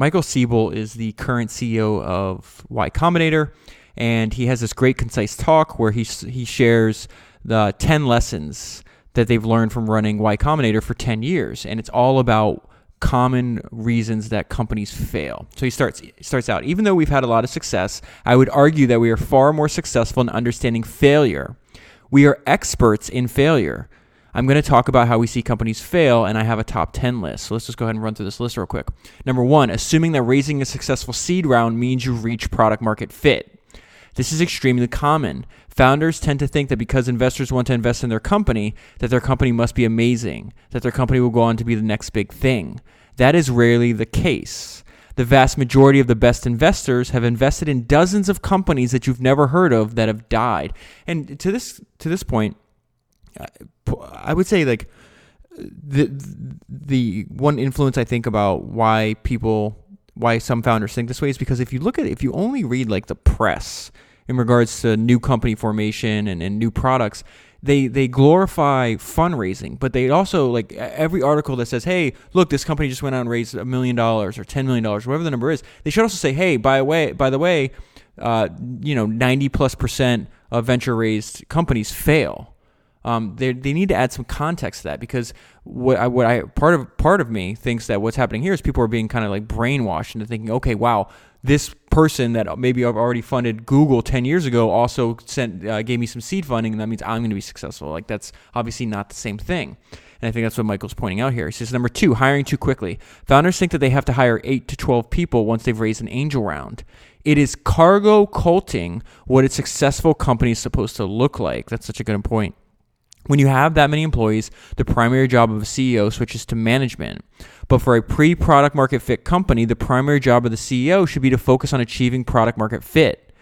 Michael Siebel is the current CEO of Y Combinator, and he has this great concise talk where he he shares the 10 lessons that they've learned from running Y Combinator for 10 years, and it's all about common reasons that companies fail. So he starts starts out, even though we've had a lot of success, I would argue that we are far more successful in understanding failure. We are experts in failure. I'm going to talk about how we see companies fail, and I have a top 10 list. So let's just go ahead and run through this list real quick. Number one, assuming that raising a successful seed round means you reach product market fit. This is extremely common. Founders tend to think that because investors want to invest in their company, that their company must be amazing, that their company will go on to be the next big thing. That is rarely the case. The vast majority of the best investors have invested in dozens of companies that you've never heard of that have died. And to this to this point, I would say like the the one influence I think about why people why some founders think this way is because if you look at it, if you only read like the press in regards to new company formation and, and new products they they glorify fundraising but they also like every article that says hey look this company just went out and raised a million dollars or 10 million dollars whatever the number is they should also say hey by the way by the way uh, you know 90 plus percent of venture raised companies fail um, they, they need to add some context to that because what I, what I part of part of me thinks that what's happening here is people are being kind of like brainwashed into thinking, okay, wow, this person that maybe I've already funded Google 10 years ago also sent uh, gave me some seed funding and that means I'm going to be successful. Like that's obviously not the same thing. And I think that's what Michael's pointing out here. He says number 2, hiring too quickly. Founders think that they have to hire 8 to 12 people once they've raised an angel round. It is cargo culting what a successful company is supposed to look like. That's such a good point. When you have that many employees, the primary job of a CEO switches to management. But for a pre product market fit company, the primary job of the CEO should be to focus on achieving product market fit.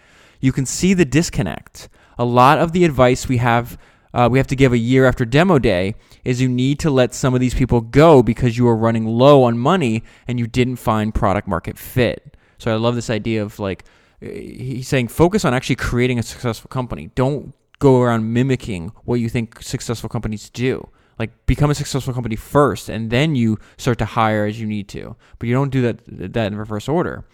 You can see the disconnect. A lot of the advice we have uh, we have to give a year after demo day is you need to let some of these people go because you are running low on money and you didn't find product market fit. So I love this idea of like he's saying focus on actually creating a successful company. Don't go around mimicking what you think successful companies do. Like become a successful company first, and then you start to hire as you need to. But you don't do that that in reverse order.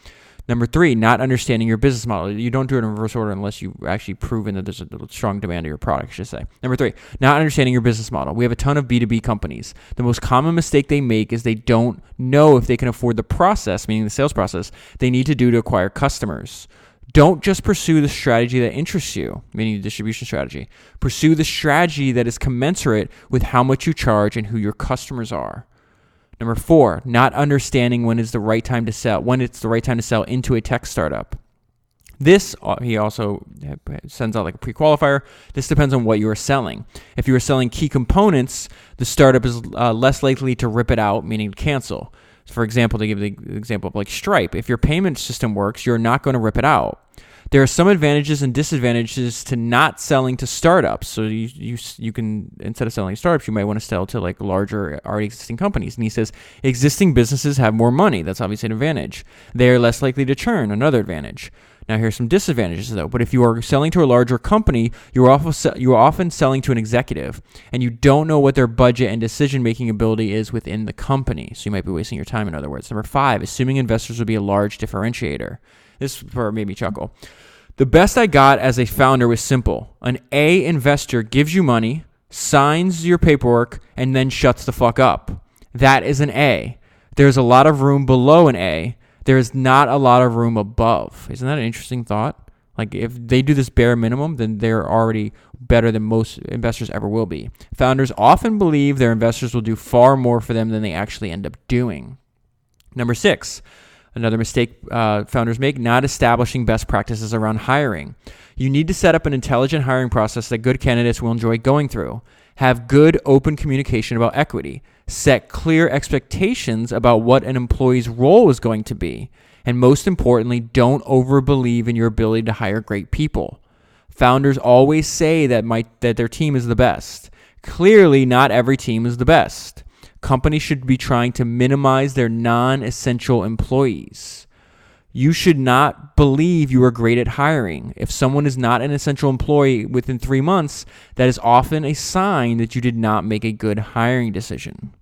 Number three, not understanding your business model. You don't do it in reverse order unless you've actually proven that there's a strong demand of your product, I should say. Number three, not understanding your business model. We have a ton of B2B companies. The most common mistake they make is they don't know if they can afford the process, meaning the sales process, they need to do to acquire customers. Don't just pursue the strategy that interests you, meaning the distribution strategy. Pursue the strategy that is commensurate with how much you charge and who your customers are. Number four, not understanding when is the right time to sell, when it's the right time to sell into a tech startup. This, uh, he also sends out like a pre qualifier. This depends on what you are selling. If you are selling key components, the startup is uh, less likely to rip it out, meaning cancel. For example, to give the example of like Stripe, if your payment system works, you're not going to rip it out. There are some advantages and disadvantages to not selling to startups. So you, you, you can, instead of selling startups, you might want to sell to like larger already existing companies. And he says existing businesses have more money. That's obviously an advantage. They are less likely to churn, another advantage. Now, here's some disadvantages though. But if you are selling to a larger company, you are often you are often selling to an executive, and you don't know what their budget and decision making ability is within the company. So you might be wasting your time. In other words, number five, assuming investors would be a large differentiator. This made me chuckle. The best I got as a founder was simple: an A investor gives you money, signs your paperwork, and then shuts the fuck up. That is an A. There's a lot of room below an A there's not a lot of room above. Isn't that an interesting thought? Like if they do this bare minimum, then they're already better than most investors ever will be. Founders often believe their investors will do far more for them than they actually end up doing. Number six, another mistake uh, founders make: not establishing best practices around hiring. You need to set up an intelligent hiring process that good candidates will enjoy going through. Have good open communication about equity set clear expectations about what an employee's role is going to be. And most importantly, don't overbelieve in your ability to hire great people. Founders always say that my that their team is the best. Clearly, not every team is the best. Companies should be trying to minimize their non-essential employees. You should not believe you are great at hiring. If someone is not an essential employee within three months, that is often a sign that you did not make a good hiring decision.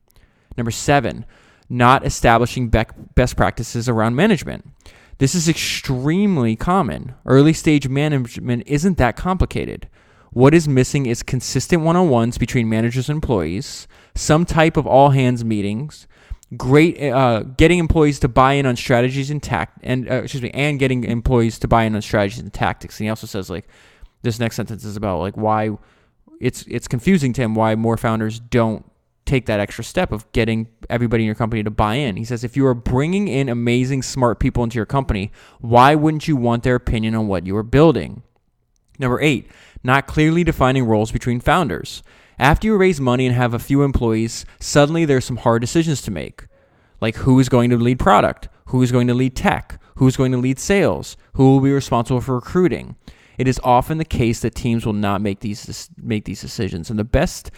Number seven, not establishing best practices around management. This is extremely common. Early stage management isn't that complicated. What is missing is consistent one on ones between managers and employees, some type of all hands meetings, great uh, getting employees to buy in on strategies and tact and uh, excuse me and getting employees to buy in on strategies and tactics and he also says like this next sentence is about like why it's it's confusing to him why more founders don't take that extra step of getting everybody in your company to buy in he says if you are bringing in amazing smart people into your company why wouldn't you want their opinion on what you are building number 8 not clearly defining roles between founders after you raise money and have a few employees, suddenly there's some hard decisions to make. Like who is going to lead product? Who is going to lead tech? Who is going to lead sales? Who will be responsible for recruiting? It is often the case that teams will not make these make these decisions. And the best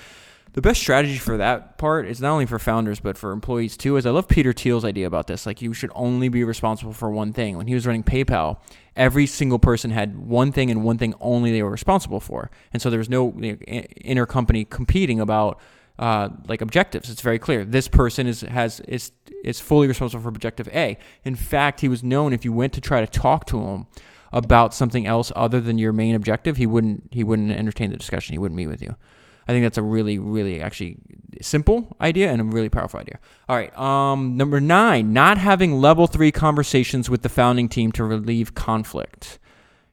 the best strategy for that part is not only for founders but for employees too. Is I love Peter Thiel's idea about this. Like you should only be responsible for one thing. When he was running PayPal, every single person had one thing and one thing only they were responsible for, and so there was no you know, competing about uh, like objectives. It's very clear. This person is has is is fully responsible for objective A. In fact, he was known if you went to try to talk to him about something else other than your main objective, he wouldn't he wouldn't entertain the discussion. He wouldn't meet with you. I think that's a really, really actually simple idea and a really powerful idea. All right. Um, number nine, not having level three conversations with the founding team to relieve conflict.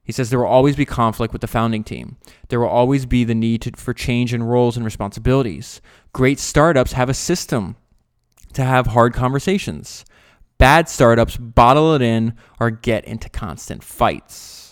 He says there will always be conflict with the founding team. There will always be the need to, for change in roles and responsibilities. Great startups have a system to have hard conversations. Bad startups bottle it in or get into constant fights.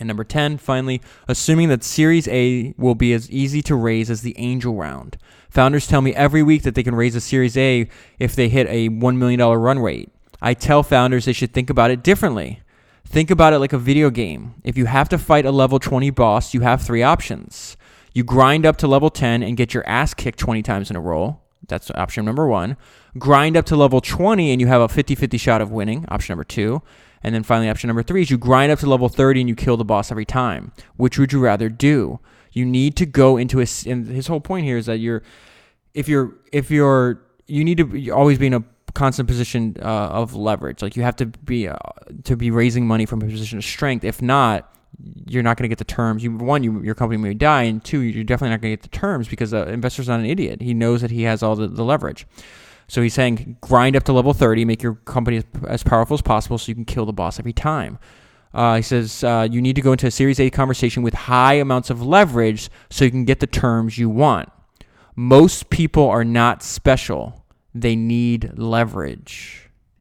And number 10, finally, assuming that Series A will be as easy to raise as the angel round. Founders tell me every week that they can raise a Series A if they hit a $1 million run rate. I tell founders they should think about it differently. Think about it like a video game. If you have to fight a level 20 boss, you have three options. You grind up to level 10 and get your ass kicked 20 times in a row. That's option number one. Grind up to level 20 and you have a 50 50 shot of winning. Option number two. And then finally, option number three is you grind up to level 30 and you kill the boss every time. Which would you rather do? You need to go into a. And his whole point here is that you're, if you're, if you're, you need to always be in a constant position uh, of leverage. Like you have to be uh, to be raising money from a position of strength. If not, you're not going to get the terms. You one, you, your company may die, and two, you're definitely not going to get the terms because the investor's not an idiot. He knows that he has all the, the leverage. So he's saying grind up to level 30, make your company as, as powerful as possible so you can kill the boss every time. Uh, he says uh, you need to go into a Series A conversation with high amounts of leverage so you can get the terms you want. Most people are not special, they need leverage.